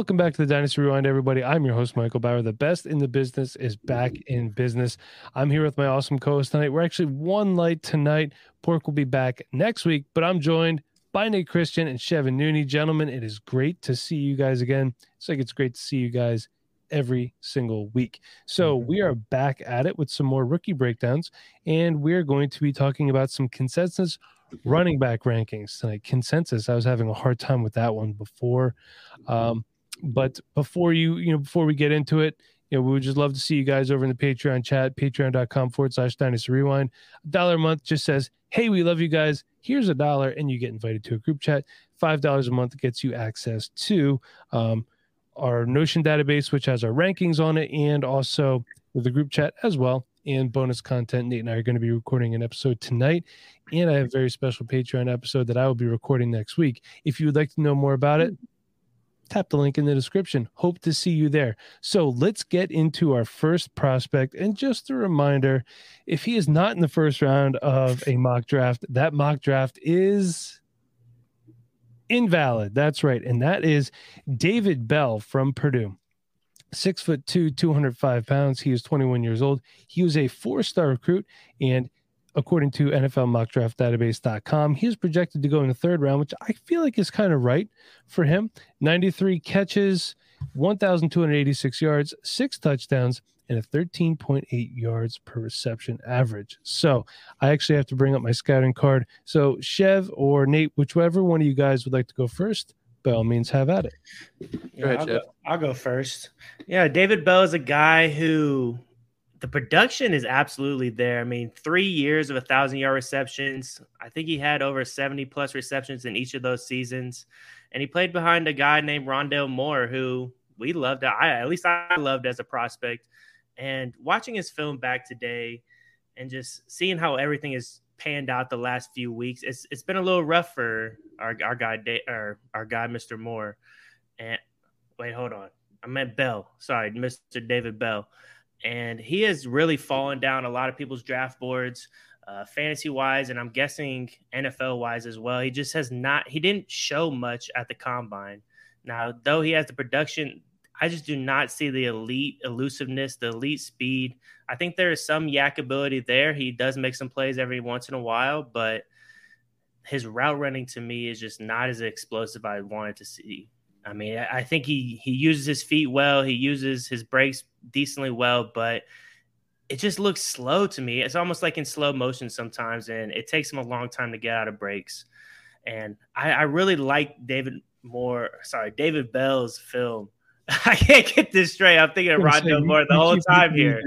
Welcome back to the Dynasty Rewind, everybody. I'm your host, Michael Bauer. The best in the business is back in business. I'm here with my awesome co host tonight. We're actually one light tonight. Pork will be back next week, but I'm joined by Nate Christian and Chevin Nooney. Gentlemen, it is great to see you guys again. It's like it's great to see you guys every single week. So we are back at it with some more rookie breakdowns, and we're going to be talking about some consensus running back rankings tonight. Consensus. I was having a hard time with that one before. Um, but before you, you know, before we get into it, you know, we would just love to see you guys over in the Patreon chat, patreon.com forward slash dynasty rewind. A dollar a month just says, Hey, we love you guys. Here's a dollar, and you get invited to a group chat. Five dollars a month gets you access to um, our Notion database, which has our rankings on it, and also with the group chat as well. And bonus content. Nate and I are going to be recording an episode tonight, and I have a very special Patreon episode that I will be recording next week. If you would like to know more about it, tap the link in the description. Hope to see you there. So let's get into our first prospect. And just a reminder if he is not in the first round of a mock draft, that mock draft is invalid. That's right. And that is David Bell from Purdue. Six foot two, 205 pounds. He is 21 years old. He was a four star recruit and according to NFL mock draft database.com, he is projected to go in the third round, which I feel like is kind of right for him. 93 catches, 1,286 yards, six touchdowns, and a 13.8 yards per reception average. So I actually have to bring up my scouting card. So Chev or Nate, whichever one of you guys would like to go first, by all means, have at it. Yeah, ahead, I'll, go, I'll go first. Yeah, David Bell is a guy who the production is absolutely there. I mean, three years of a thousand yard receptions. I think he had over 70 plus receptions in each of those seasons. And he played behind a guy named Rondale Moore, who we loved. I at least I loved as a prospect. And watching his film back today and just seeing how everything has panned out the last few weeks, it's it's been a little rough for our, our guy our, our guy, Mr. Moore. And wait, hold on. I meant Bell. Sorry, Mr. David Bell and he has really fallen down a lot of people's draft boards, uh, fantasy wise, and I'm guessing NFL wise as well. He just has not. He didn't show much at the combine. Now, though he has the production, I just do not see the elite elusiveness, the elite speed. I think there is some YAC ability there. He does make some plays every once in a while, but his route running to me is just not as explosive I wanted to see. I mean, I think he he uses his feet well. He uses his brakes decently well, but it just looks slow to me. It's almost like in slow motion sometimes, and it takes him a long time to get out of breaks. And I, I really like David Moore, sorry, David Bell's film. I can't get this straight. I'm thinking of Rondale Moore the whole time here.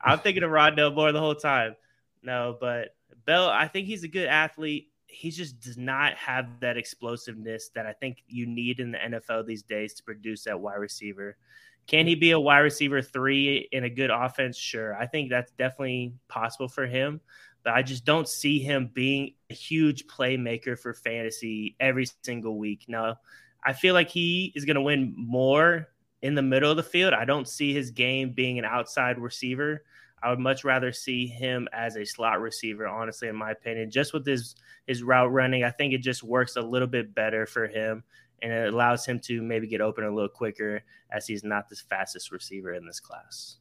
I'm thinking of Rondale Moore the whole time. No, but Bell, I think he's a good athlete he just does not have that explosiveness that I think you need in the NFL these days to produce that wide receiver. Can he be a wide receiver three in a good offense? Sure. I think that's definitely possible for him, but I just don't see him being a huge playmaker for fantasy every single week. Now, I feel like he is going to win more in the middle of the field. I don't see his game being an outside receiver. I would much rather see him as a slot receiver, honestly, in my opinion. Just with his his route running, I think it just works a little bit better for him, and it allows him to maybe get open a little quicker, as he's not the fastest receiver in this class.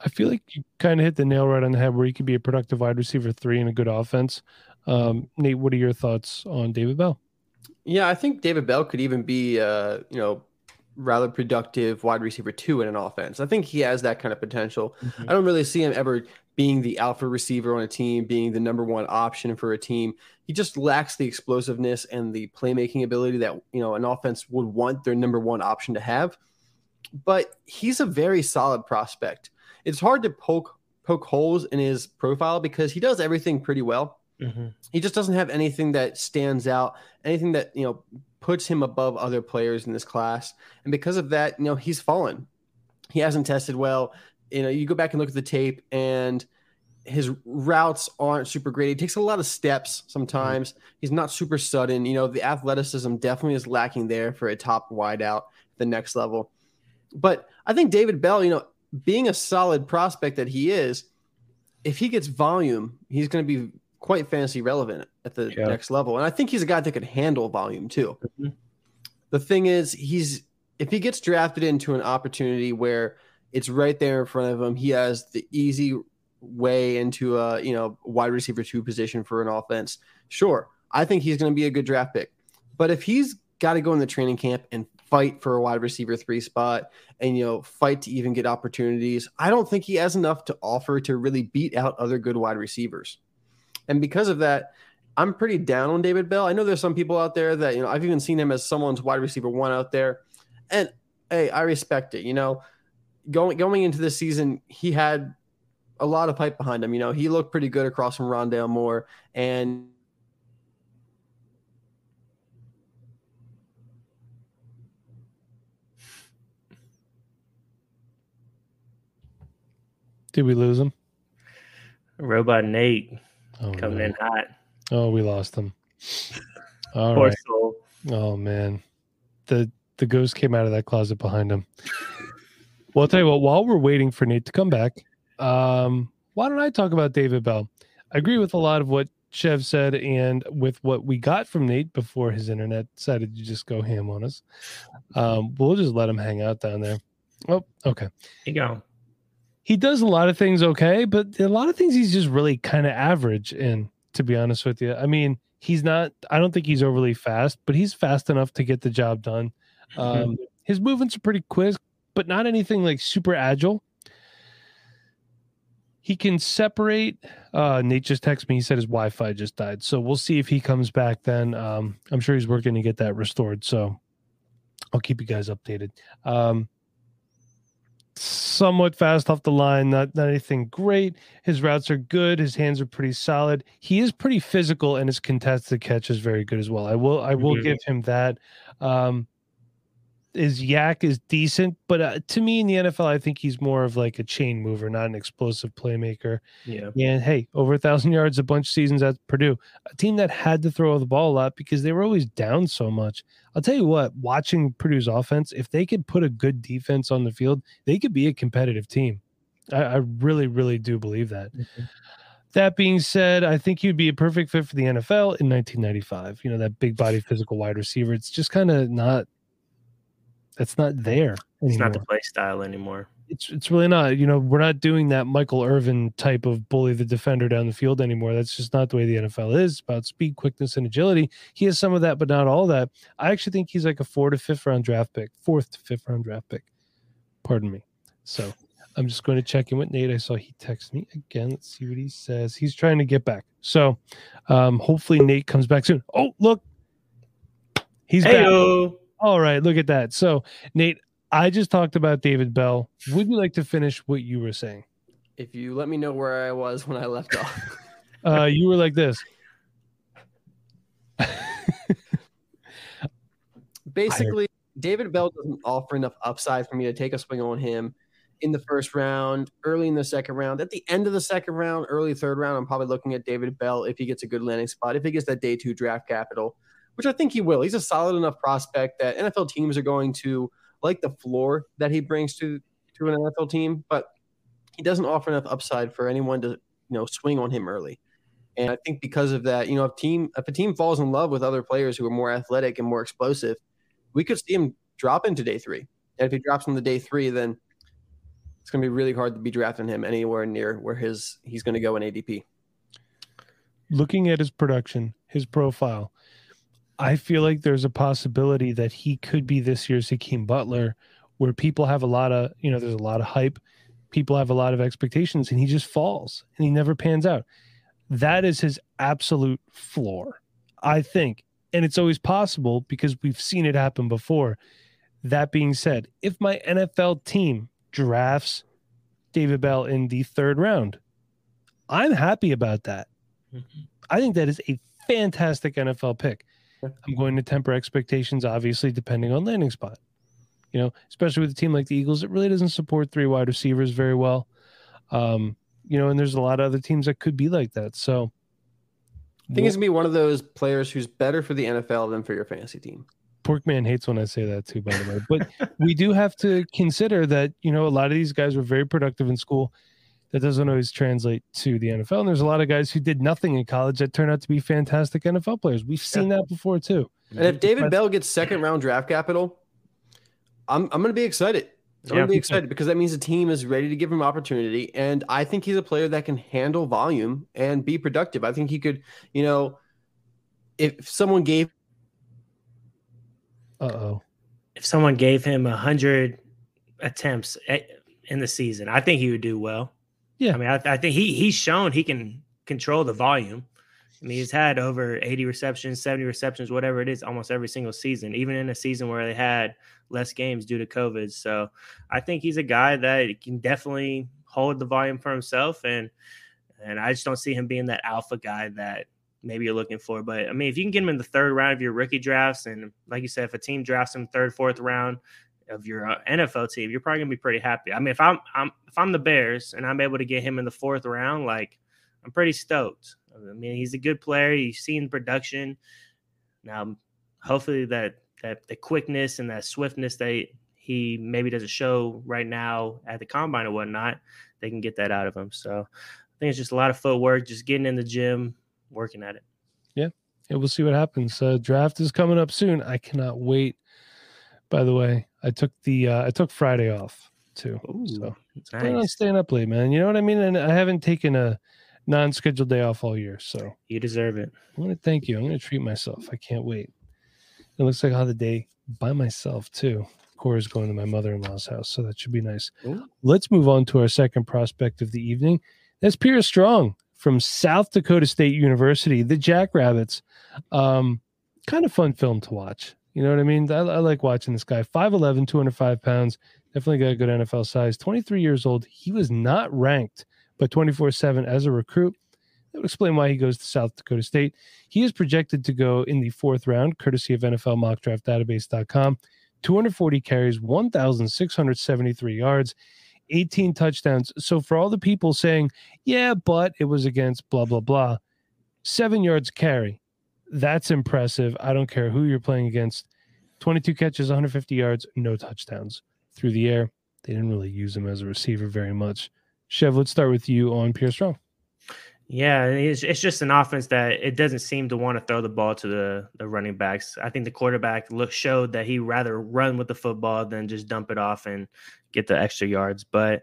I feel like you kind of hit the nail right on the head, where he could be a productive wide receiver three in a good offense. Um, Nate, what are your thoughts on David Bell? Yeah, I think David Bell could even be, uh, you know, rather productive wide receiver two in an offense. I think he has that kind of potential. Mm-hmm. I don't really see him ever being the alpha receiver on a team, being the number one option for a team. He just lacks the explosiveness and the playmaking ability that you know an offense would want their number one option to have. But he's a very solid prospect. It's hard to poke poke holes in his profile because he does everything pretty well. Mm-hmm. He just doesn't have anything that stands out, anything that you know puts him above other players in this class. And because of that, you know, he's fallen. He hasn't tested well. You know, you go back and look at the tape and his routes aren't super great. He takes a lot of steps sometimes. Mm-hmm. He's not super sudden. You know, the athleticism definitely is lacking there for a top wide out the next level. But I think David Bell, you know, being a solid prospect that he is, if he gets volume, he's going to be quite fantasy relevant at the yeah. next level. And I think he's a guy that could handle volume too. Mm-hmm. The thing is, he's if he gets drafted into an opportunity where it's right there in front of him, he has the easy way into a you know wide receiver two position for an offense. Sure, I think he's going to be a good draft pick. But if he's got to go in the training camp and fight for a wide receiver three spot and you know fight to even get opportunities, I don't think he has enough to offer to really beat out other good wide receivers. And because of that, I'm pretty down on David Bell. I know there's some people out there that, you know, I've even seen him as someone's wide receiver one out there. And hey, I respect it. You know, going going into this season, he had a lot of pipe behind him. You know, he looked pretty good across from Rondale Moore. And Did we lose him? Robot Nate oh, coming no. in hot. Oh, we lost him. All Poor right. soul. Oh man, the the ghost came out of that closet behind him. Well, I'll tell you what. While we're waiting for Nate to come back, um, why don't I talk about David Bell? I agree with a lot of what Chev said, and with what we got from Nate before his internet decided to just go ham on us. Um, we'll just let him hang out down there. Oh, okay. You go he does a lot of things okay, but a lot of things he's just really kind of average in, to be honest with you. I mean, he's not, I don't think he's overly fast, but he's fast enough to get the job done. Mm-hmm. Um, his movements are pretty quick, but not anything like super agile. He can separate. Uh, Nate just texted me. He said his Wi Fi just died. So we'll see if he comes back then. Um, I'm sure he's working to get that restored. So I'll keep you guys updated. Um, somewhat fast off the line, not not anything great. His routes are good. His hands are pretty solid. He is pretty physical, and his contested catch is very good as well. I will I will mm-hmm. give him that. Um, his YAC is decent, but uh, to me in the NFL, I think he's more of like a chain mover, not an explosive playmaker. Yeah. And hey, over a thousand yards, a bunch of seasons at Purdue, a team that had to throw the ball a lot because they were always down so much. I'll tell you what, watching Purdue's offense, if they could put a good defense on the field, they could be a competitive team. I, I really, really do believe that. Mm-hmm. That being said, I think he'd be a perfect fit for the NFL in 1995. You know, that big body physical wide receiver. It's just kind of not that's not there. Anymore. It's not the play style anymore. It's it's really not. You know, we're not doing that Michael Irvin type of bully the defender down the field anymore. That's just not the way the NFL is. It's about speed, quickness, and agility. He has some of that, but not all that. I actually think he's like a four to fifth round draft pick, fourth to fifth round draft pick. Pardon me. So I'm just going to check in with Nate. I saw he texted me again. Let's see what he says. He's trying to get back. So um, hopefully Nate comes back soon. Oh, look. He's Hey-o. back. All right, look at that. So, Nate, I just talked about David Bell. Would you like to finish what you were saying? If you let me know where I was when I left off. uh, you were like this. Basically, David Bell doesn't offer enough upside for me to take a swing on him in the first round, early in the second round. At the end of the second round, early third round, I'm probably looking at David Bell if he gets a good landing spot, if he gets that day two draft capital which I think he will. He's a solid enough prospect that NFL teams are going to like the floor that he brings to to an NFL team, but he doesn't offer enough upside for anyone to you know swing on him early. And I think because of that, you know, if team if a team falls in love with other players who are more athletic and more explosive, we could see him drop into day three. And if he drops into day three, then it's going to be really hard to be drafting him anywhere near where his he's going to go in ADP. Looking at his production, his profile, I feel like there's a possibility that he could be this year's Hakeem Butler, where people have a lot of, you know, there's a lot of hype, people have a lot of expectations, and he just falls and he never pans out. That is his absolute floor, I think. And it's always possible because we've seen it happen before. That being said, if my NFL team drafts David Bell in the third round, I'm happy about that. Mm-hmm. I think that is a fantastic NFL pick. I'm going to temper expectations, obviously, depending on landing spot. You know, especially with a team like the Eagles, it really doesn't support three wide receivers very well. Um, you know, and there's a lot of other teams that could be like that. So I think he's gonna be one of those players who's better for the NFL than for your fantasy team. Porkman hates when I say that too, by the way. But we do have to consider that, you know, a lot of these guys were very productive in school. That doesn't always translate to the NFL. And there's a lot of guys who did nothing in college that turned out to be fantastic NFL players. We've seen yeah. that before too. And if David Bell gets second round draft capital, I'm I'm gonna be excited. I'm yeah, gonna be excited because that means the team is ready to give him opportunity, and I think he's a player that can handle volume and be productive. I think he could, you know, if someone gave, uh oh, if someone gave him a hundred attempts in the season, I think he would do well. Yeah, I mean, I, I think he he's shown he can control the volume. I mean, he's had over 80 receptions, 70 receptions, whatever it is, almost every single season, even in a season where they had less games due to COVID. So I think he's a guy that can definitely hold the volume for himself. And and I just don't see him being that alpha guy that maybe you're looking for. But I mean, if you can get him in the third round of your rookie drafts, and like you said, if a team drafts him third, fourth round of your uh, NFL team, you're probably gonna be pretty happy. I mean, if I'm, I'm if I'm the Bears and I'm able to get him in the fourth round, like I'm pretty stoked. I mean, he's a good player. You've seen production. Now, hopefully that that the quickness and that swiftness that he maybe doesn't show right now at the combine or whatnot, they can get that out of him. So I think it's just a lot of footwork, just getting in the gym, working at it. Yeah. Yeah, we'll see what happens. Uh, draft is coming up soon. I cannot wait. By the way, I took the uh, I took Friday off too. Ooh, so nice. plan on staying up late, man. You know what I mean? And I haven't taken a non-scheduled day off all year. So you deserve it. I want to thank you. I'm going to treat myself. I can't wait. It looks like I'll have the day by myself too. Cora's going to my mother-in-law's house, so that should be nice. Ooh. Let's move on to our second prospect of the evening. That's Pierre Strong from South Dakota State University, the Jackrabbits. Um, kind of fun film to watch. You know what I mean? I, I like watching this guy. 5'11, 205 pounds. Definitely got a good NFL size. 23 years old. He was not ranked but 24 7 as a recruit. That would explain why he goes to South Dakota State. He is projected to go in the fourth round, courtesy of NFL mock draft database.com. 240 carries, 1,673 yards, 18 touchdowns. So, for all the people saying, yeah, but it was against blah, blah, blah, seven yards carry. That's impressive. I don't care who you're playing against. 22 catches, 150 yards, no touchdowns through the air. They didn't really use him as a receiver very much. Chev, let's start with you on Pierre Strong. Yeah, it's, it's just an offense that it doesn't seem to want to throw the ball to the, the running backs. I think the quarterback look showed that he rather run with the football than just dump it off and get the extra yards. But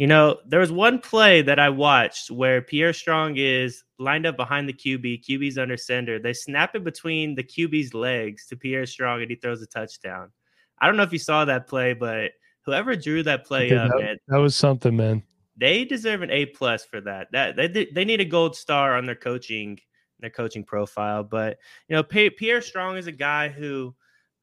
you know, there was one play that I watched where Pierre Strong is lined up behind the QB, QB's under center. They snap it between the QB's legs to Pierre Strong, and he throws a touchdown. I don't know if you saw that play, but whoever drew that play up, that, man, that was something, man they deserve an A plus for that. That they they need a gold star on their coaching their coaching profile. But you know, Pierre Strong is a guy who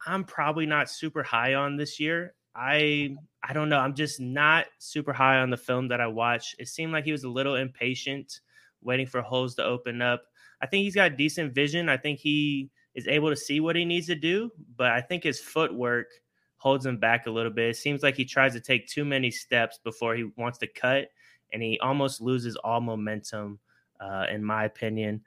I'm probably not super high on this year. I I don't know. I'm just not super high on the film that I watched. It seemed like he was a little impatient, waiting for holes to open up. I think he's got decent vision. I think he is able to see what he needs to do, but I think his footwork holds him back a little bit. It seems like he tries to take too many steps before he wants to cut, and he almost loses all momentum, uh, in my opinion.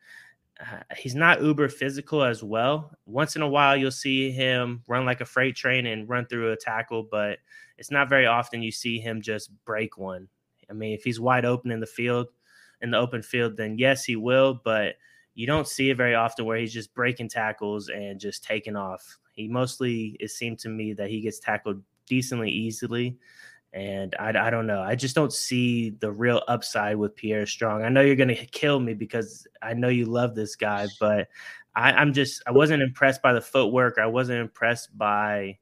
Uh, he's not uber physical as well. Once in a while, you'll see him run like a freight train and run through a tackle, but it's not very often you see him just break one. I mean, if he's wide open in the field, in the open field, then yes, he will, but you don't see it very often where he's just breaking tackles and just taking off. He mostly, it seemed to me that he gets tackled decently easily. And I, I don't know. I just don't see the real upside with Pierre Strong. I know you're going to kill me because I know you love this guy, but I, I'm just, I wasn't impressed by the footwork. I wasn't impressed by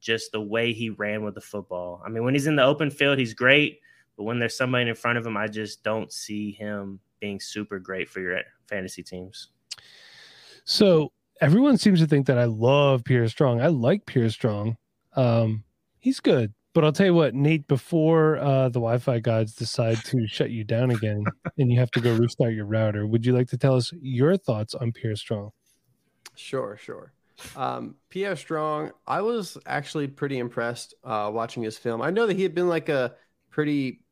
just the way he ran with the football. I mean, when he's in the open field, he's great. But when there's somebody in front of him, I just don't see him being super great for your fantasy teams. So everyone seems to think that I love Pierre Strong. I like Pierre Strong. Um, he's good, But I'll tell you what, Nate, before uh, the Wi Fi gods decide to shut you down again and you have to go restart your router, would you like to tell us your thoughts on Pierre Strong? Sure, sure. Um, Pierre Strong, I was actually pretty impressed uh, watching his film. I know that he had been like a pretty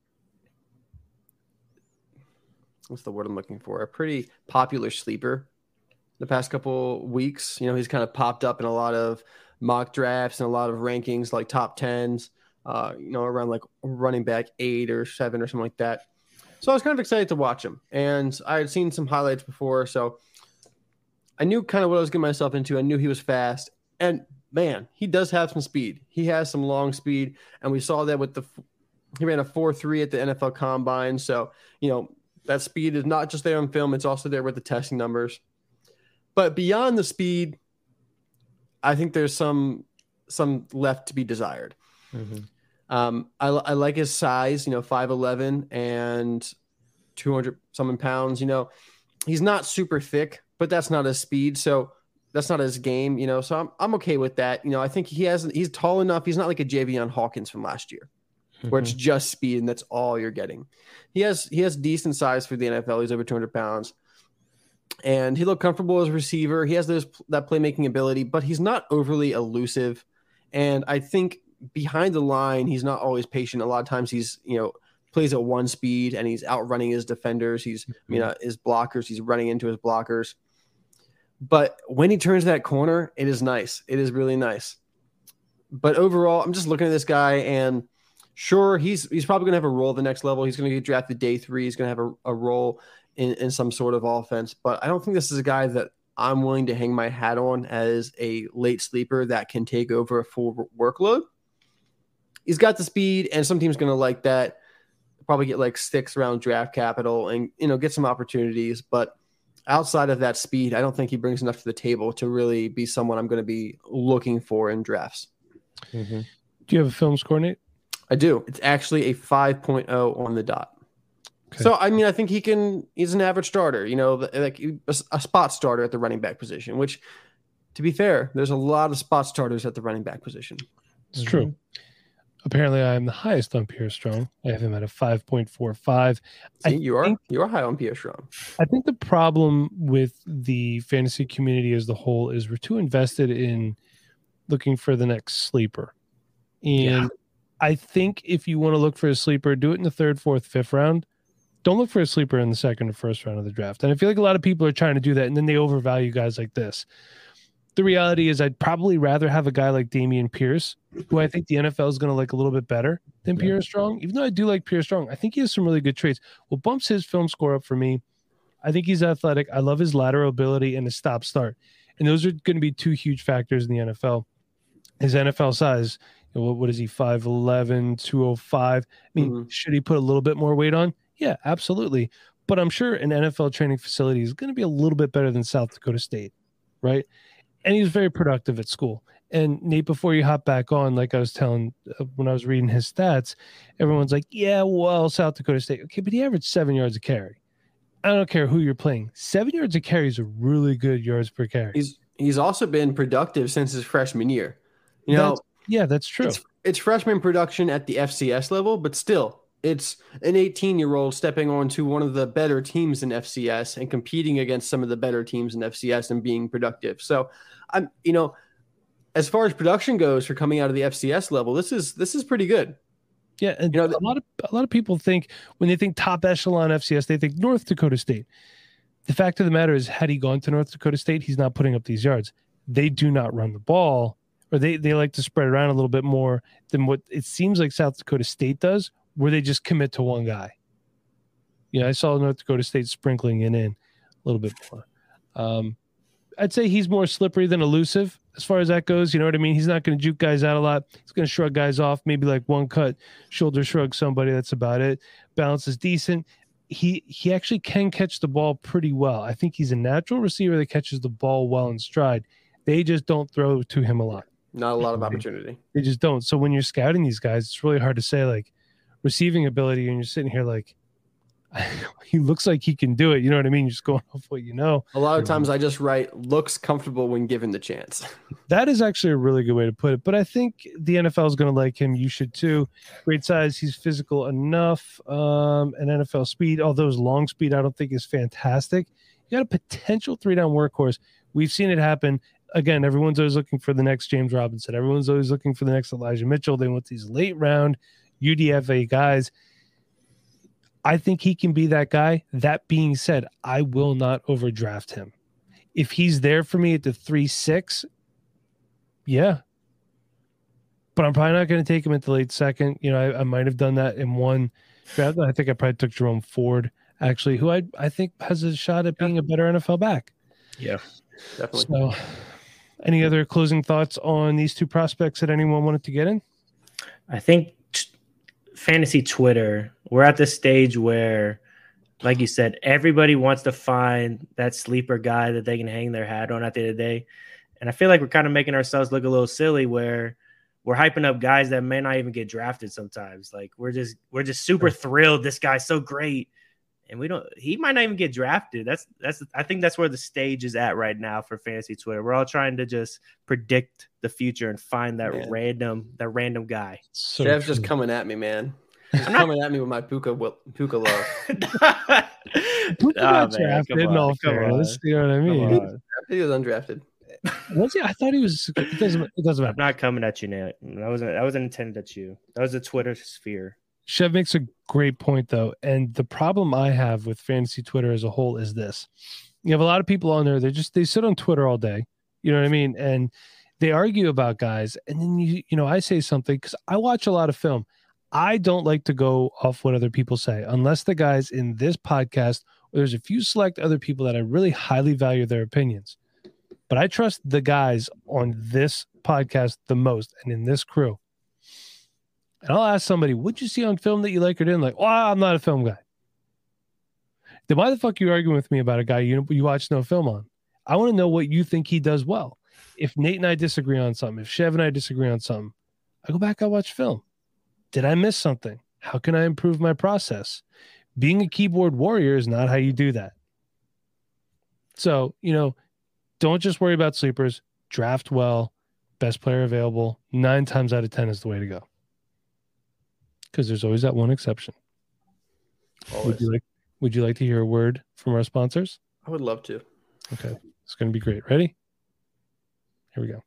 what's the word I'm looking for? A pretty popular sleeper the past couple weeks. You know, he's kind of popped up in a lot of mock drafts and a lot of rankings, like top tens. Uh, you know, around like running back eight or seven or something like that. So I was kind of excited to watch him, and I had seen some highlights before, so I knew kind of what I was getting myself into. I knew he was fast, and man, he does have some speed. He has some long speed, and we saw that with the he ran a four three at the NFL Combine. So you know that speed is not just there on film; it's also there with the testing numbers. But beyond the speed, I think there's some some left to be desired. Mm-hmm. Um, I, I like his size, you know, 5'11 and 200 something pounds. You know, he's not super thick, but that's not his speed. So that's not his game, you know. So I'm, I'm okay with that. You know, I think he has, he's tall enough. He's not like a Javian Hawkins from last year, where it's mm-hmm. just speed and that's all you're getting. He has, he has decent size for the NFL. He's over 200 pounds and he looked comfortable as a receiver. He has those that playmaking ability, but he's not overly elusive. And I think behind the line, he's not always patient. A lot of times, he's you know plays at one speed and he's outrunning his defenders. He's mm-hmm. you know his blockers. He's running into his blockers. But when he turns that corner, it is nice. It is really nice. But overall, I'm just looking at this guy and sure he's he's probably going to have a role at the next level. He's going to get drafted day three. He's going to have a, a role in, in some sort of offense. But I don't think this is a guy that I'm willing to hang my hat on as a late sleeper that can take over a full workload. He's got the speed, and some team's going to like that. Probably get like six round draft capital and you know get some opportunities. But outside of that speed, I don't think he brings enough to the table to really be someone I'm going to be looking for in drafts. Mm-hmm. Do you have a film score, Nate? I do. It's actually a 5.0 on the dot. Okay. So I mean, I think he can. He's an average starter. You know, like a, a, spot starter at the running back position. Which, to be fair, there's a lot of spot starters at the running back position. It's mm-hmm. true. Apparently, I am the highest on Pierre Strong. I have him at a five point four five. You are you are high on Pierre Strong. I think the problem with the fantasy community as the whole is we're too invested in looking for the next sleeper, and yeah. I think if you want to look for a sleeper, do it in the third, fourth, fifth round don't look for a sleeper in the second or first round of the draft. And I feel like a lot of people are trying to do that and then they overvalue guys like this. The reality is, I'd probably rather have a guy like Dameon Pierce, who I think the NFL is going to like a little bit better than yeah. Pierre Strong. Even though I do like Pierre Strong, I think he has some really good traits. What bumps his film score up for me, I think he's athletic. I love his lateral ability and his stop start. And those are going to be two huge factors in the NFL. His NFL size, what, what is he, 5'11, 205? I mean, mm-hmm. should he put a little bit more weight on? Yeah, absolutely. But I'm sure an NFL training facility is going to be a little bit better than South Dakota State, right? And he was very productive at school. And Nate, before you hop back on, like I was telling uh, when I was reading his stats, everyone's like, yeah, well, South Dakota State. Okay, but he averaged seven yards a carry. I don't care who you're playing. Seven yards a carry is a really good yards per carry. He's he's also been productive since his freshman year. You know, that's, yeah, that's true. It's, it's freshman production at the FCS level, but still, it's an 18 year old stepping onto one of the better teams in FCS and competing against some of the better teams in FCS and being productive. So I'm, you know, as far as production goes for coming out of the FCS level, this is this is pretty good. Yeah, and you know, a lot of a lot of people think when they think top echelon FCS, they think North Dakota State. The fact of the matter is, had he gone to North Dakota State, he's not putting up these yards. They do not run the ball, or they they like to spread around a little bit more than what it seems like South Dakota State does, where they just commit to one guy. Yeah, I saw North Dakota State sprinkling it in a little bit more. Um, I'd say he's more slippery than elusive as far as that goes. You know what I mean? He's not going to juke guys out a lot. He's going to shrug guys off, maybe like one cut, shoulder shrug somebody. That's about it. Balance is decent. He he actually can catch the ball pretty well. I think he's a natural receiver that catches the ball well in stride. They just don't throw to him a lot. Not a lot of opportunity. They just don't. So when you're scouting these guys, it's really hard to say like receiving ability and you're sitting here like he looks like he can do it. You know what I mean? Just going off what you know. A lot of times I just write looks comfortable when given the chance. That is actually a really good way to put it. But I think the NFL is going to like him. You should too. Great size. He's physical enough. Um, and NFL speed, although his long speed, I don't think is fantastic. You got a potential three down workhorse. We've seen it happen. Again, everyone's always looking for the next James Robinson. Everyone's always looking for the next Elijah Mitchell. They want these late round UDFA guys. I think he can be that guy. That being said, I will not overdraft him. If he's there for me at the three six, yeah. But I'm probably not going to take him at the late second. You know, I, I might have done that in one draft. I think I probably took Jerome Ford, actually, who I I think has a shot at being a better NFL back. Yeah, definitely. So, any other closing thoughts on these two prospects that anyone wanted to get in? I think fantasy Twitter, we're at the stage where, like you said, everybody wants to find that sleeper guy that they can hang their hat on at the end of the day. And I feel like we're kind of making ourselves look a little silly where we're hyping up guys that may not even get drafted sometimes. Like we're just we're just super thrilled. This guy's so great. And we don't he might not even get drafted. That's that's I think that's where the stage is at right now for fantasy Twitter. We're all trying to just predict the future and find that man. random that random guy. So Jeff's just coming at me, man. He's not... coming at me with my puka puka love. puka oh, drafted in all fairness. You know what I mean? He was undrafted. Was he? I thought he was. It doesn't. It doesn't matter. I'm not coming at you, Nate. That wasn't. That wasn't intended at you. That was a Twitter sphere. Chev makes a great point though, and the problem I have with fantasy Twitter as a whole is this: you have a lot of people on there. They just they sit on Twitter all day. You know what I mean? And they argue about guys, and then you you know I say something because I watch a lot of film. I don't like to go off what other people say unless the guys in this podcast or there's a few select other people that I really highly value their opinions. But I trust the guys on this podcast the most and in this crew and I'll ask somebody, what'd you see on film that you like or didn't like? Well, I'm not a film guy. Then why the fuck are you arguing with me about a guy you you watch no film on? I want to know what you think he does well. If Nate and I disagree on something, if Chev and I disagree on something, I go back, I watch film. Did I miss something? How can I improve my process? Being a keyboard warrior is not how you do that. So, you know, don't just worry about sleepers, draft well, best player available. Nine times out of 10 is the way to go because there's always that one exception. Always. Would you like Would you like to hear a word from our sponsors? I would love to. Okay, it's going to be great. Ready? Here we go.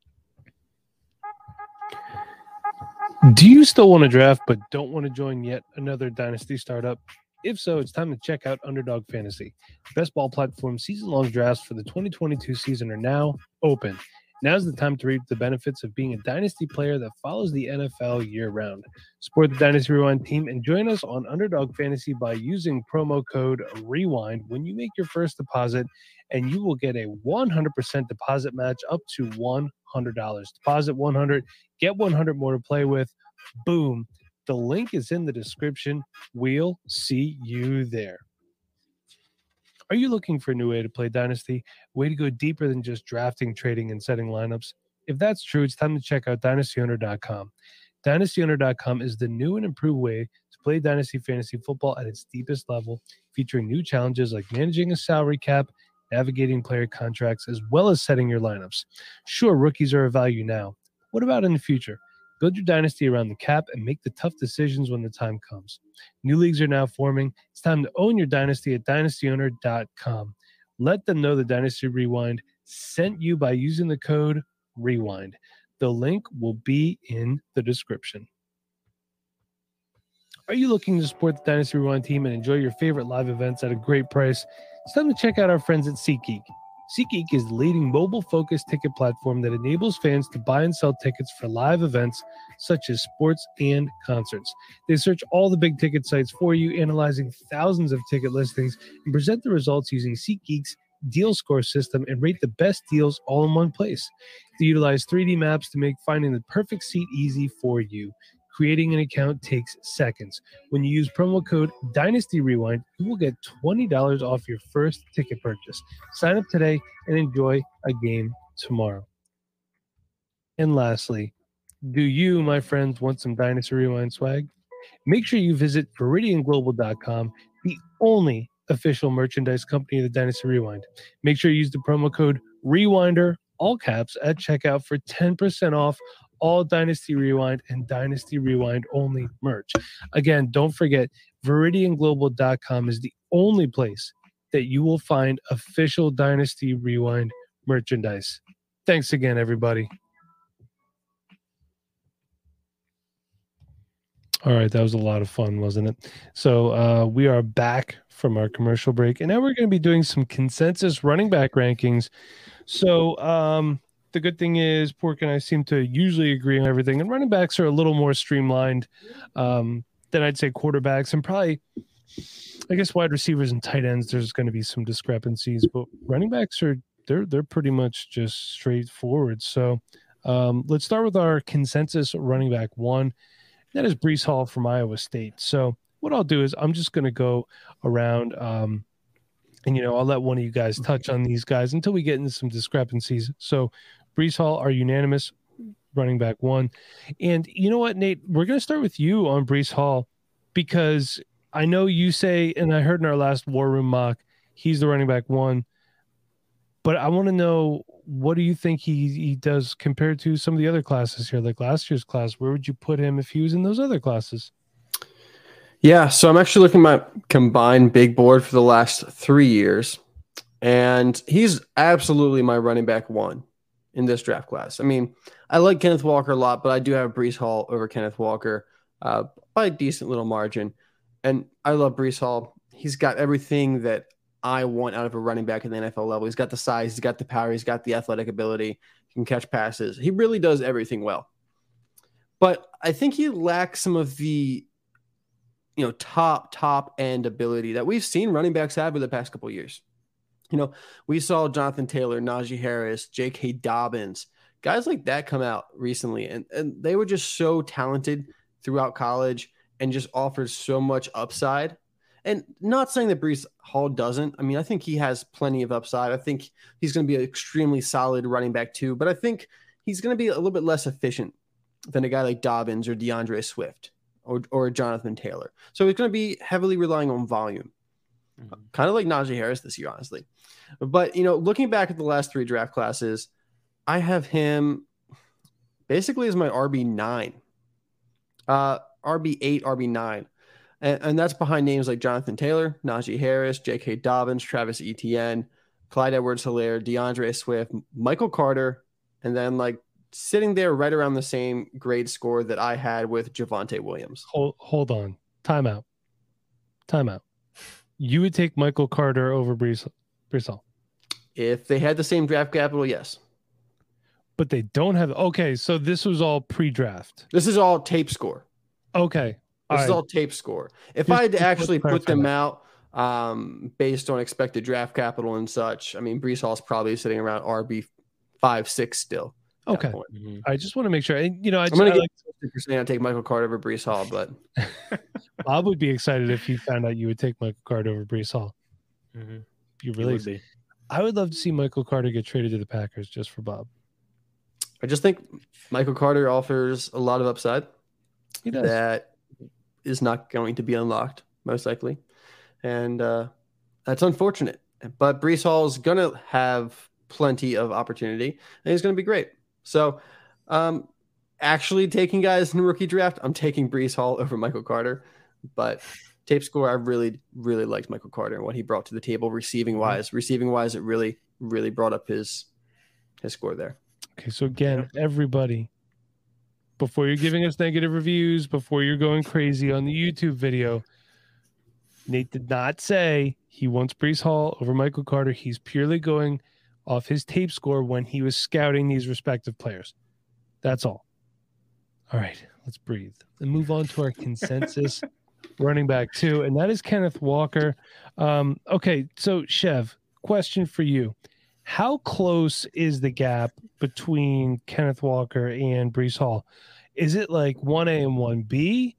Do you still want to draft but don't want to join yet another dynasty startup? If so, it's time to check out Underdog Fantasy. Best ball platform season long drafts for the 2022 season are now open. Now's the time to reap the benefits of being a dynasty player that follows the NFL year round. Support the Dynasty Rewind team and join us on Underdog Fantasy by using promo code REWIND when you make your first deposit, and you will get a 100% deposit match up to $100. Deposit 100, get 100 more to play with. Boom. The link is in the description. We'll see you there. Are you looking for a new way to play Dynasty? Way to go deeper than just drafting, trading, and setting lineups? If that's true, it's time to check out dynastyowner.com. Dynastyowner.com is the new and improved way to play Dynasty Fantasy Football at its deepest level, featuring new challenges like managing a salary cap, navigating player contracts, as well as setting your lineups. Sure, rookies are a value now. What about in the future? Build your dynasty around the cap and make the tough decisions when the time comes. New leagues are now forming. It's time to own your dynasty at dynastyowner.com. Let them know the Dynasty Rewind sent you by using the code REWIND. The link will be in the description. Are you looking to support the Dynasty Rewind team and enjoy your favorite live events at a great price? It's time to check out our friends at SeatGeek. SeatGeek is the leading mobile focused ticket platform that enables fans to buy and sell tickets for live events such as sports and concerts. They search all the big ticket sites for you, analyzing thousands of ticket listings, and present the results using SeatGeek's deal score system and rate the best deals all in one place. They utilize 3D maps to make finding the perfect seat easy for you. Creating an account takes seconds. When you use promo code Dynasty Rewind, you will get $20 off your first ticket purchase. Sign up today and enjoy a game tomorrow. And lastly, do you, my friends, want some Dynasty Rewind swag? make sure you visit veridianglobal.com, the only official merchandise company of the Dynasty Rewind. Make sure you use the promo code REWINDER, all caps, at checkout for 10% off all Dynasty Rewind and Dynasty Rewind only merch. Again, don't forget, veridianglobal.com is the only place that you will find official Dynasty Rewind merchandise. Thanks again, everybody. All right, that was a lot of fun, wasn't it? So uh, we are back from our commercial break, and now we're going to be doing some consensus running back rankings. So um, the good thing is, Pork and I seem to usually agree on everything, and running backs are a little more streamlined um, than I'd say quarterbacks, and probably, I guess, wide receivers and tight ends. There's going to be some discrepancies, but running backs are they're they're pretty much just straightforward. So um, let's start with our consensus running back one. That is Breece Hall from Iowa State. So what I'll do is I'm just going to go around, um, and you know I'll let one of you guys touch on these guys until we get into some discrepancies. So Breece Hall are unanimous running back one, and you know what, Nate, we're going to start with you on Breece Hall because I know you say, and I heard in our last War Room mock, he's the running back one. But I want to know what do you think he, he does compared to some of the other classes here, like last year's class? Where would you put him if he was in those other classes? Yeah, so I'm actually looking at my combined big board for the last three years, and he's absolutely my running back one in this draft class. I mean, I like Kenneth Walker a lot, but I do have Breece Hall over Kenneth Walker uh, by a decent little margin. And I love Breece Hall. He's got everything that I want out of a running back at the NFL level. He's got the size, he's got the power, he's got the athletic ability, he can catch passes. He really does everything well. But I think he lacks some of the you know top top end ability that we've seen running backs have over the past couple years. You know, we saw Jonathan Taylor, Najee Harris, J.K. Dobbins, guys like that come out recently, and and they were just so talented throughout college and just offered so much upside and not saying that Breece Hall doesn't. I mean, I think he has plenty of upside. I think he's going to be an extremely solid running back too, but I think he's going to be a little bit less efficient than a guy like Dobbins or D'Andre Swift or, or Jonathan Taylor. So he's going to be heavily relying on volume, mm-hmm. kind of like Najee Harris this year, honestly. But, you know, looking back at the last three draft classes, I have him basically as my RB9, uh, RB8, RB9 and, and that's behind names like Jonathan Taylor, Najee Harris, J.K. Dobbins, Travis Etienne, Clyde Edwards-Helaire, D'Andre Swift, Michael Carter, and then like sitting there right around the same grade score that I had with Javonte Williams. Hold, hold on. Timeout. Timeout. You would take Michael Carter over Breece Hall. If they had the same draft capital, yes. But they don't have. Okay, so this was all pre-draft. This is all tape score. Okay, this all is all tape score. If just, I had to actually put them out um, based on expected draft capital and such, I mean, Breece Hall's probably sitting around RB five, six still. Okay. Mm-hmm. I just want to make sure. And, you know, I, am going to get like, take Michael Carter over Breece Hall, but Bob would be excited if he found out you would take Michael Carter over Breece Hall. Mm-hmm. You really would be. I would love to see Michael Carter get traded to the Packers just for Bob. I just think Michael Carter offers a lot of upside. He does. That is not going to be unlocked, most likely. And uh, that's unfortunate. But Breece Hall is going to have plenty of opportunity and he's going to be great. So, um, actually taking guys in the rookie draft, I'm taking Breece Hall over Michael Carter. But tape score, I really, really liked Michael Carter and what he brought to the table receiving mm-hmm. wise. Receiving wise, it really, really brought up his his score there. Okay, so again, everybody before you're giving us negative reviews, before you're going crazy on the YouTube video, Nate did not say he wants Breece Hall over Michael Carter. He's purely going off his tape score when he was scouting these respective players. That's all. All right, let's breathe and move on to our consensus running back two, and that is Kenneth Walker. Um, okay, so Chev, question for you: How close is the gap between Kenneth Walker and Breece Hall? is it like 1A and 1B?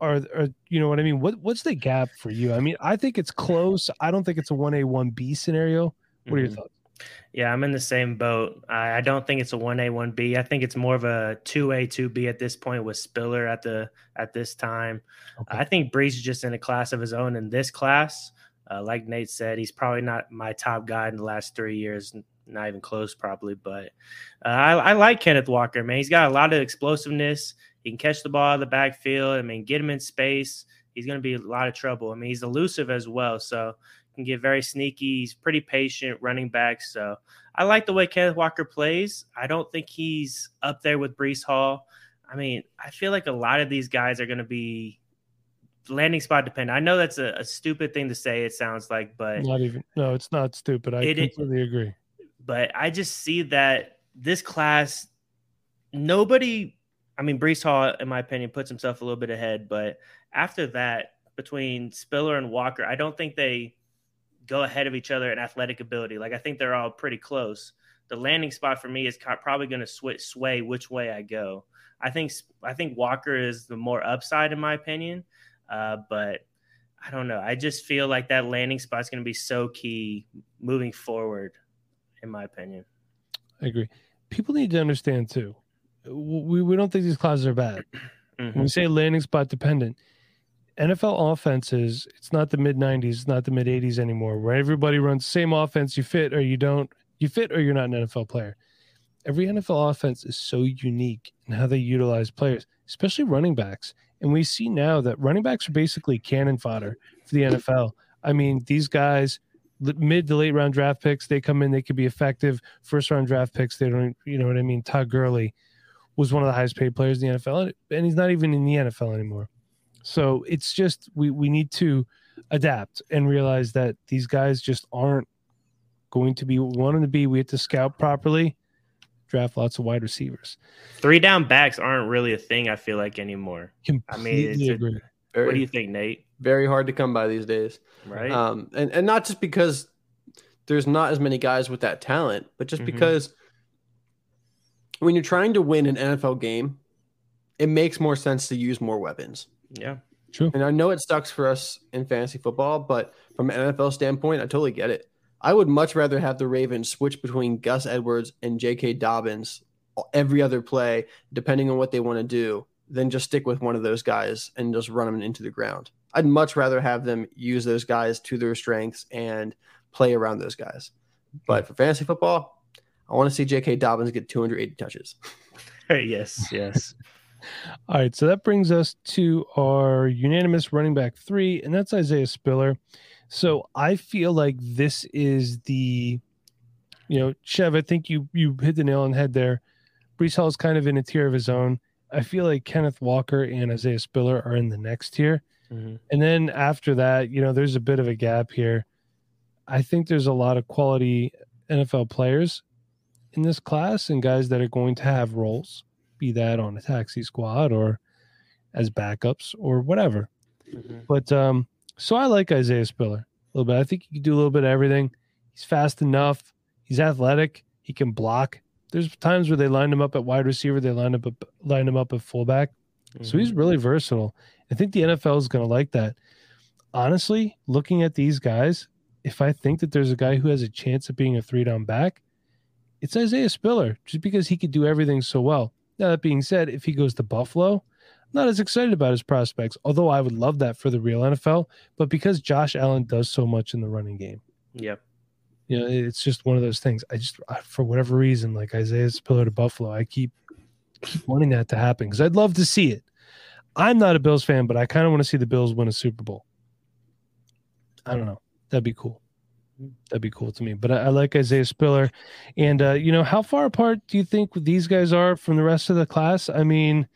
Or, or you know what I mean? What what's the gap for you? I mean, I think it's close. I don't think it's a 1A, 1B scenario. What are your mm-hmm. thoughts? Yeah, I'm in the same boat. I, I don't think it's a one A one B. I think it's more of a two A two B at this point with Spiller at the at this time. Okay. I think Breece is just in a class of his own in this class. Uh, like Nate said, he's probably not my top guy in the last three years, not even close, probably. But uh, I, I, like Kenneth Walker, man. He's got a lot of explosiveness. He can catch the ball out of the backfield. I mean, get him in space. He's going to be a lot of trouble. I mean, he's elusive as well. So can get very sneaky. He's pretty patient running back. So I like the way Kenneth Walker plays. I don't think he's up there with Breece Hall. I mean, I feel like a lot of these guys are going to be landing spot dependent. I know that's a, a, stupid thing to say. It sounds like, but not even. No, it's not stupid. I it, completely agree. But I just see that this class, nobody. I mean, Breece Hall, in my opinion, puts himself a little bit ahead. But after that, between Spiller and Walker, I don't think they go ahead of each other in athletic ability. Like I think they're all pretty close. The landing spot for me is probably going to switch sway which way I go. I think I think Walker is the more upside in my opinion, uh, but I don't know. I just feel like that landing spot is going to be so key moving forward, in my opinion. I agree. People need to understand too. We we don't think these classes are bad. Mm-hmm. When we say landing spot dependent, NFL offenses, it's not the mid 90s, it's not the mid 80s anymore, where everybody runs same offense. You fit or you don't. You fit or you're not an NFL player. Every NFL offense is so unique in how they utilize players, especially running backs. And we see now that running backs are basically cannon fodder for the NFL. I mean, these guys, mid to late round draft picks, they come in, they could be effective. First round draft picks, they don't, you know what I mean? Todd Gurley was one of the highest paid players in the NFL, and he's not even in the NFL anymore. So it's just we we need to adapt and realize that these guys just aren't going to be wanting to be. We have to scout properly, draft lots of wide receivers. Three down backs aren't really a thing. I feel like anymore. Completely I mean, agree. A, what do you think, Nate? Very hard to come by these days, right? Um, and and not just because there's not as many guys with that talent, but just mm-hmm. because when you're trying to win an NFL game, it makes more sense to use more weapons. Yeah. True. And I know it sucks for us in fantasy football, but from an NFL standpoint, I totally get it. I would much rather have the Ravens switch between Gus Edwards and J.K. Dobbins every other play, depending on what they want to do, than just stick with one of those guys and just run them into the ground. I'd much rather have them use those guys to their strengths and play around those guys. But for fantasy football, I want to see J.K. Dobbins get 280 touches. Hey, yes, yes. All right, so that brings us to our unanimous running back three, and that's Isaiah Spiller. So I feel like this is the, you know, Chev. I think you you hit the nail on the head there. Breece Hall is kind of in a tier of his own. I feel like Kenneth Walker and Isaiah Spiller are in the next tier, mm-hmm. and then after that, you know, there's a bit of a gap here. I think there's a lot of quality NFL players in this class and guys that are going to have roles be that on a taxi squad or as backups or whatever. Mm-hmm. But um, so I like Isaiah Spiller a little bit. I think he can do a little bit of everything. He's fast enough. He's athletic. He can block. There's times where they lined him up at wide receiver. They lined up lined him up at fullback. Mm-hmm. So he's mm-hmm. really versatile. I think the NFL is going to like that. Honestly, looking at these guys, if I think that there's a guy who has a chance of being a three down back, it's Isaiah Spiller, just because he could do everything so well. Now, that being said, if he goes to Buffalo, I'm not as excited about his prospects, although I would love that for the real NFL. But because Josh Allen does so much in the running game. Yep. You know, it's just one of those things. I just, for whatever reason, like Isaiah Spiller to Buffalo, I keep, keep wanting that to happen because I'd love to see it. I'm not a Bills fan, but I kind of want to see the Bills win a Super Bowl. I don't know. That'd be cool. That'd be cool to me. But I, I like Isaiah Spiller. And, uh, you know, how far apart do you think these guys are from the rest of the class? I mean,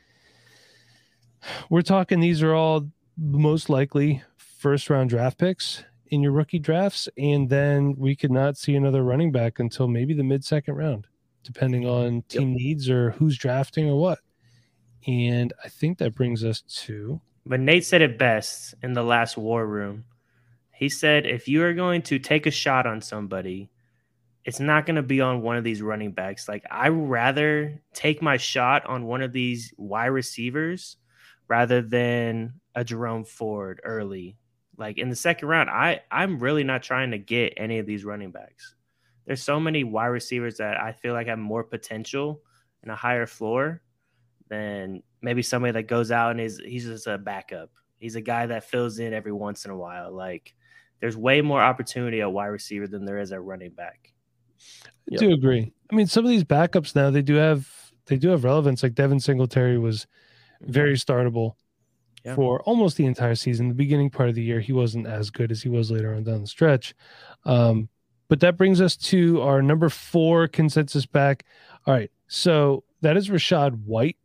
we're talking these are all most likely first round draft picks in your rookie drafts. And then we could not see another running back until maybe the mid second round, depending on team yep. needs or who's drafting or what. And I think that brings us to. But Nate said it best in the last war room. He said if you are going to take a shot on somebody, it's not going to be on one of these running backs. Like I rather take my shot on one of these wide receivers rather than a Jerome Ford early. Like in the second round, I I'm really not trying to get any of these running backs. there's so many wide receivers that I feel like have more potential and a higher floor than maybe somebody that goes out and is he's just a backup. He's a guy that fills in every once in a while. Like there's way more opportunity at wide receiver than there is at running back. I do agree. I mean, some of these backups now they do have they do have relevance. Like Devin Singletary was mm-hmm. very startable yeah. for almost the entire season. The beginning part of the year, he wasn't as good as he was later on down the stretch. Um, but that brings us to our number four consensus back. All right, so that is Rachaad White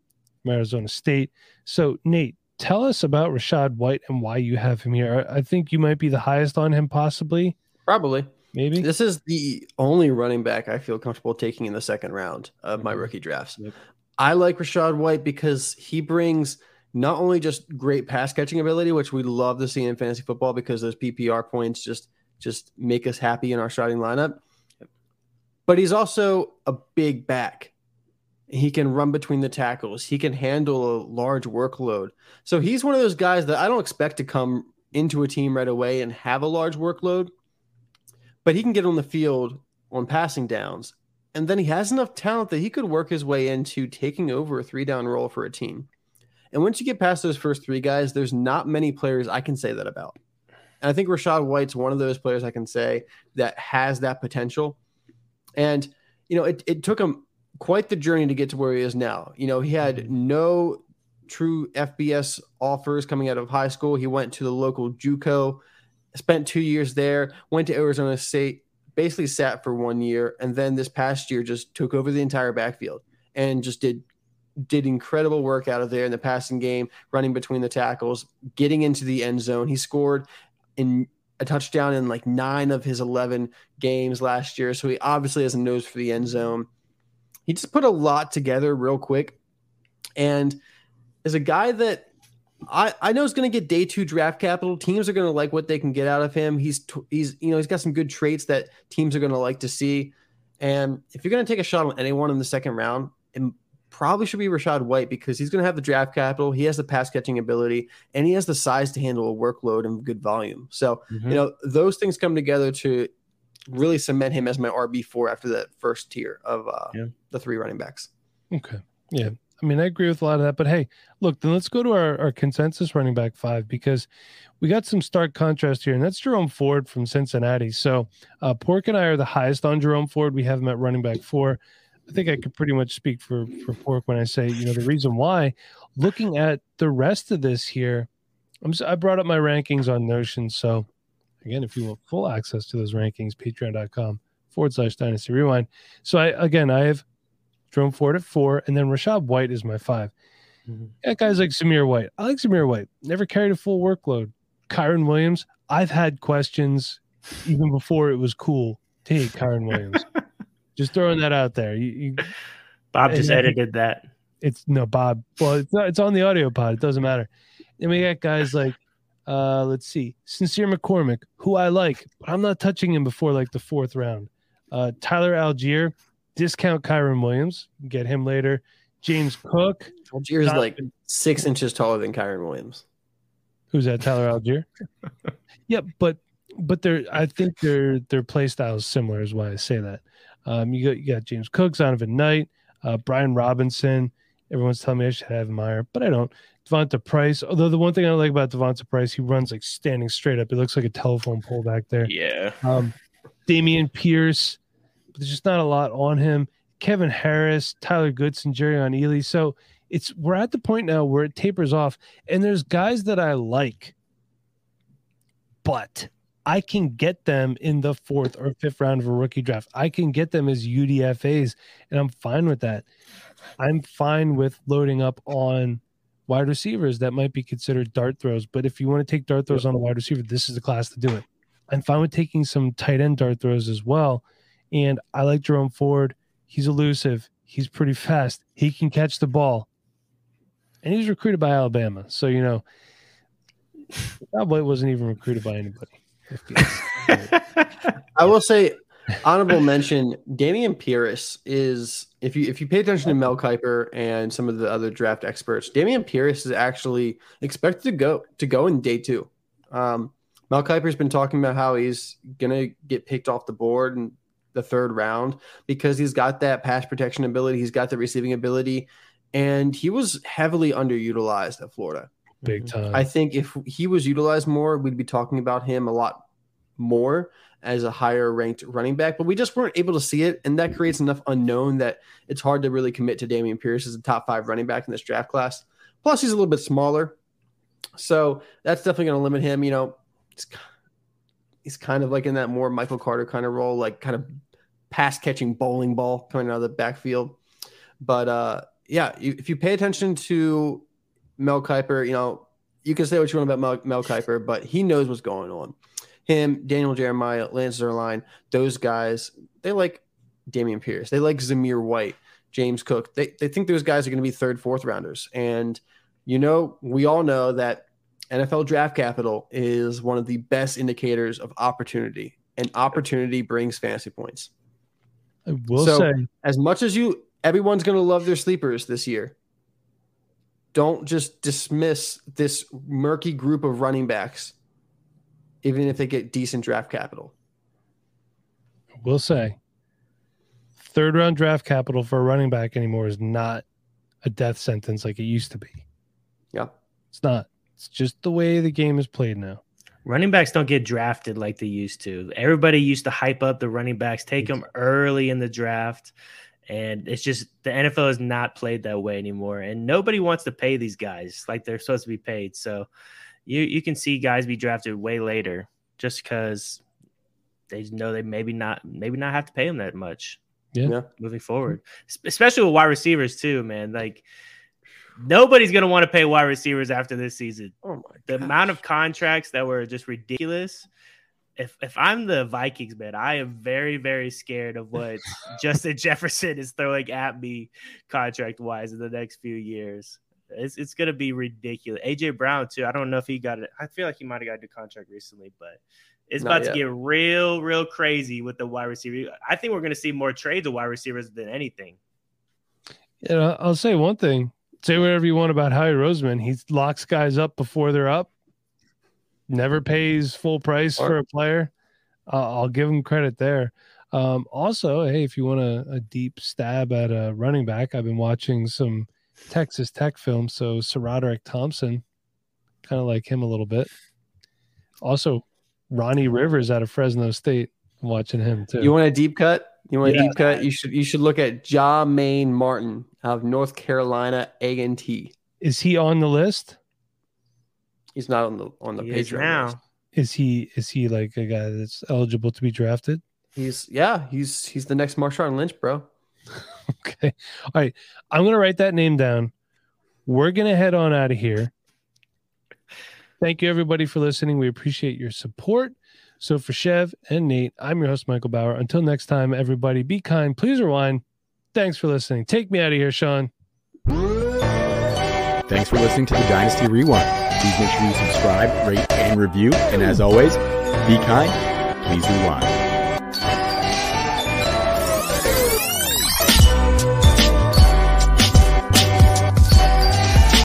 from Arizona State. So Nate, tell us about Rachaad White and why you have him here. I think you might be the highest on him, possibly. Probably. Maybe this is the only running back I feel comfortable taking in the second round of my mm-hmm. rookie drafts. Yep. I like Rachaad White because he brings not only just great pass catching ability, which we love to see in fantasy football because those PPR points just just make us happy in our starting lineup, but he's also a big back. He can run between the tackles. He can handle a large workload. So he's one of those guys that I don't expect to come into a team right away and have a large workload but he can get on the field on passing downs. And then he has enough talent that he could work his way into taking over a three down role for a team. And once you get past those first three guys, there's not many players I can say that about. And I think Rachaad White's one of those players I can say that has that potential. And, you know, it, it took him quite the journey to get to where he is now. You know, he had mm-hmm. no true FBS offers coming out of high school. He went to the local JUCO spent two years there, went to Arizona State, basically sat for one year, and then this past year just took over the entire backfield and just did did incredible work out of there in the passing game, running between the tackles, getting into the end zone. He scored in a touchdown in like nine of his 11 games last year. So he obviously has a nose for the end zone. He just put a lot together real quick. And is a guy that I, I know he's going to get day two draft capital. Teams are going to like what they can get out of him. He's he's you know he's got some good traits that teams are going to like to see. And if you're going to take a shot on anyone in the second round, it probably should be Rachaad White because he's going to have the draft capital. He has the pass catching ability, and he has the size to handle a workload and good volume. So mm-hmm. you know those things come together to really cement him as my RB four after that first tier of uh, yeah. The three running backs. Okay. Yeah. I mean, I agree with a lot of that. But hey, look, then let's go to our, our consensus running back five because we got some stark contrast here, and that's Jerome Ford from Cincinnati. So uh, Pork and I are the highest on Jerome Ford. We have him at running back four. I think I could pretty much speak for for Pork when I say, you know, the reason why. Looking at the rest of this here, I'm I brought up my rankings on Notion. So again, if you want full access to those rankings, patreon.com forward slash dynasty rewind. So I again I have Jerome Ford at four, and then Rachaad White is my 5 mm-hmm. That guy's like Zamir White. I like Zamir White. Never carried a full workload. Kyren Williams. I've had questions even before it was cool. Take Kyren Williams. just throwing that out there. You, you, Bob just edited that. It's no Bob. Well, it's not, it's on the audio pod. It doesn't matter. And we got guys like, uh, let's see, Sincere McCormick, who I like, but I'm not touching him before like the fourth round. Uh, Tyler Allgeier, discount Kyren Williams, get him later. James Cook. Allgeier's is like six inches taller than Kyren Williams. Who's that? Tyler Allgeier. yep, but but they're I think their their play style is similar. Is why I say that. Um, you got you got James Cook, Zonovan Knight, uh, Brian Robinson. Everyone's telling me I should have Meyer, but I don't. D'vonte Price. Although the one thing I like about D'vonte Price, he runs like standing straight up. It looks like a telephone pole back there. Yeah. Um, Dameon Pierce but there's just not a lot on him. Kevin Harris, Tyler Goodson, Jerrion Ealy. So it's we're at the point now where it tapers off, and there's guys that I like, but I can get them in the fourth or fifth round of a rookie draft. I can get them as UDFAs, and I'm fine with that. I'm fine with loading up on wide receivers that might be considered dart throws. But if you want to take dart throws on a wide receiver, this is the class to do it. I'm fine with taking some tight end dart throws as well. And I like Jerome Ford. He's elusive. He's pretty fast. He can catch the ball. And he was recruited by Alabama. So, you know, that boy wasn't even recruited by anybody. I will say, honorable mention, Dameon Pierce is if you if you pay attention to Mel Kiper and some of the other draft experts, Dameon Pierce is actually expected to go to go in day two. Um, Mel Kiper's been talking about how he's gonna get picked off the board and the third round because he's got that pass protection ability, he's got the receiving ability, and he was heavily underutilized at Florida. Big Mm-hmm. time. I think if he was utilized more, we'd be talking about him a lot more as a higher ranked running back, but we just weren't able to see it. And that creates enough unknown that it's hard to really commit to Dameon Pierce as a top five running back in this draft class. Plus, he's a little bit smaller. So that's definitely going to limit him. You know, he's, kind of like in that more Michael Carter kind of role, like kind of pass catching bowling ball coming out of the backfield. But uh, yeah, if you pay attention to Mel Kiper, you know, you can say what you want about Mel, Mel Kiper, but he knows what's going on. Him, Daniel Jeremiah, Lance Zierlein, those guys, they like Dameon Pierce. They like Zamir White, James Cook. They, they think those guys are going to be third, fourth rounders. And, you know, we all know that NFL draft capital is one of the best indicators of opportunity, and opportunity brings fantasy points. I will So- say, As much as you, everyone's going to love their sleepers this year. Don't just dismiss this murky group of running backs, even if they get decent draft capital. I will say, third round draft capital for a running back anymore is not a death sentence like it used to be. Yeah. It's not. It's just the way the game is played now. Running backs don't get drafted like they used to. Everybody used to hype up the running backs, take them early in the draft. And it's just the NFL is not played that way anymore. And nobody wants to pay these guys like they're supposed to be paid. So you, you can see guys be drafted way later just because they know they maybe not maybe not have to pay them that much. Yeah. Yeah. Moving forward. Especially with wide receivers too, man. Like nobody's gonna want to pay wide receivers after this season Oh my the amount of contracts that were just ridiculous. If if I'm the Vikings man, I am very very scared of what Justin Jefferson is throwing at me contract wise in the next few years. It's it's gonna be ridiculous. AJ Brown too. I don't know if he got it. I feel like he might have got a contract recently, but it's Not about yet. to get real real crazy with the wide receiver. I think we're gonna see more trades of wide receivers than anything. You know, I'll say one thing. Say whatever you want about Howie Roseman. He locks guys up before they're up. Never pays full price for a player. Uh, I'll give him credit there. Um, also, hey, if you want a, a deep stab at a running back, I've been watching some Texas Tech films. So SaRodorick Thompson, kind of like him a little bit. Also, Ronnie Rivers out of Fresno State. I'm watching him too. You want a deep cut? You want a Yeah. deep cut? You should you should look at Jah-Maine Martin of North Carolina A and T. Is he on the list? He's not on the on the He is Patreon now. list. Is he is he like a guy that's eligible to be drafted? He's yeah, he's he's the next Marshawn Lynch, bro. Okay. All right. I'm going to write that name down. We're going to head on out of here. Thank you, everybody, for listening. We appreciate your support. So, for Chev and Nate, I'm your host, Michael Bauer. Until next time, everybody, be kind. Please rewind. Thanks for listening. Take me out of here, Sean. Thanks for listening to the Dynasty Rewind. Please make sure you subscribe, rate, and review. And as always, be kind. Please rewind.